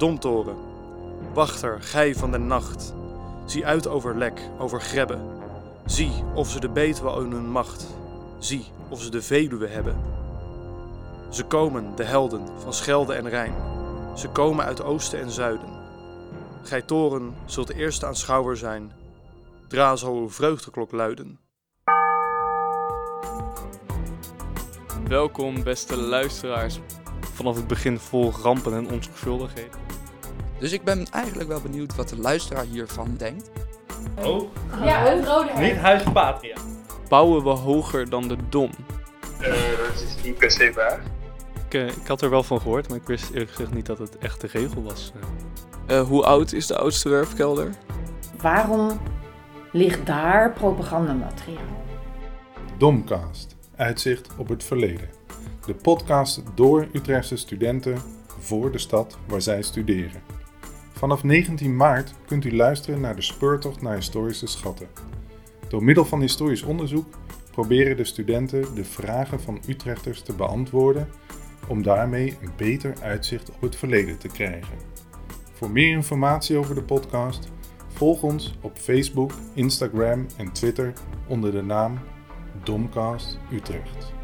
Domtoren, wachter, gij van de nacht, zie uit over lek, over grebbe. Zie of ze de betuwe in hun macht, zie of ze de Veluwe hebben. Ze komen, de helden van Schelde en Rijn, ze komen uit oosten en zuiden. Gij toren zult de eerste aanschouwer zijn, dra zal uw vreugdeklok luiden. Welkom, beste luisteraars. Vanaf het begin vol rampen en onzorgvuldigheden. Dus ik ben eigenlijk wel benieuwd wat de luisteraar hiervan denkt. Oh, Ja, het rode niet Huis Patria. Bouwen we hoger dan de dom? Eh, dat is niet per se waar. Ik, eh, ik had er wel van gehoord, maar ik wist eerlijk gezegd niet dat het echt de regel was. Eh, hoe oud is de oudste werfkelder? Waarom ligt daar propagandamateriaal? Domcast, uitzicht op het verleden. De podcast door Utrechtse studenten voor de stad waar zij studeren. Vanaf 19 maart kunt u luisteren naar de speurtocht naar historische schatten. Door middel van historisch onderzoek proberen de studenten de vragen van Utrechters te beantwoorden om daarmee een beter uitzicht op het verleden te krijgen. Voor meer informatie over de podcast, volg ons op Facebook, Instagram en Twitter onder de naam Domcast Utrecht.